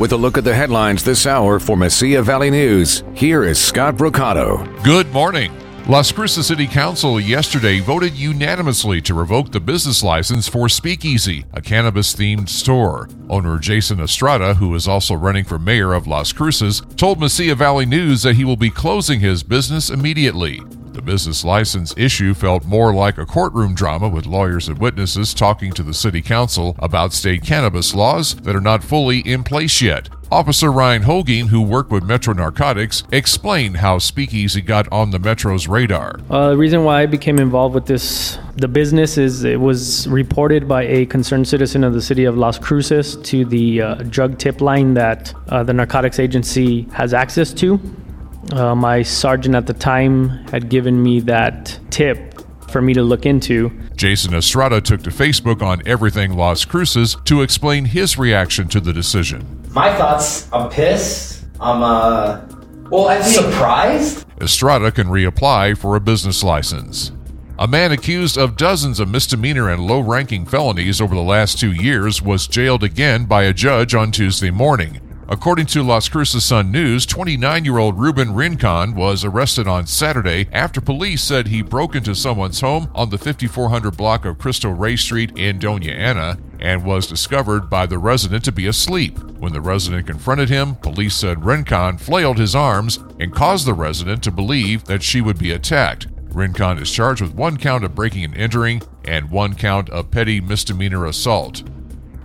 With a look at the headlines this hour for Mesilla Valley News, here is Scott Brocato. Good morning. Las Cruces City Council yesterday voted unanimously to revoke the business license for Speakeasy, a cannabis themed store. Owner Jason Estrada, who is also running for mayor of Las Cruces, told Mesilla Valley News that he will be closing his business immediately. The business license issue felt more like a courtroom drama with lawyers and witnesses talking to the city council about state cannabis laws that are not fully in place yet. Officer Ryan Hoging, who worked with Metro Narcotics, explained how Speakeasy got on the Metro's radar. Uh, the reason why I became involved with this, the business, is it was reported by a concerned citizen of the city of Las Cruces to the uh, drug tip line that uh, the narcotics agency has access to. Uh, my sergeant at the time had given me that tip for me to look into. Jason Estrada took to Facebook on Everything Las Cruces to explain his reaction to the decision. My thoughts, I'm pissed. I'm, uh, well, I'm surprised. Estrada can reapply for a business license. A man accused of dozens of misdemeanor and low ranking felonies over the last two years was jailed again by a judge on Tuesday morning. According to Las Cruces Sun News, 29 year old Ruben Rincon was arrested on Saturday after police said he broke into someone's home on the 5400 block of Cristo Rey Street in Doña Ana and was discovered by the resident to be asleep. When the resident confronted him, police said Rincon flailed his arms and caused the resident to believe that she would be attacked. Rincon is charged with one count of breaking and entering and one count of petty misdemeanor assault.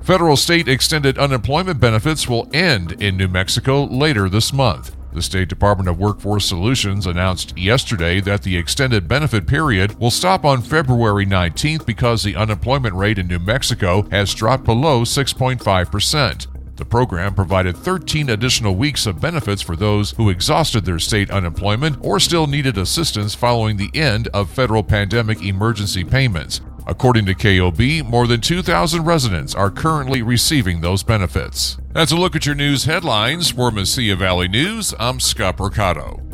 Federal state extended unemployment benefits will end in New Mexico later this month. The State Department of Workforce Solutions announced yesterday that the extended benefit period will stop on February 19th because the unemployment rate in New Mexico has dropped below 6.5%. The program provided 13 additional weeks of benefits for those who exhausted their state unemployment or still needed assistance following the end of federal pandemic emergency payments. According to KOB, more than 2,000 residents are currently receiving those benefits. That's a look at your news headlines for Mesilla Valley News. I'm Scott Brocato.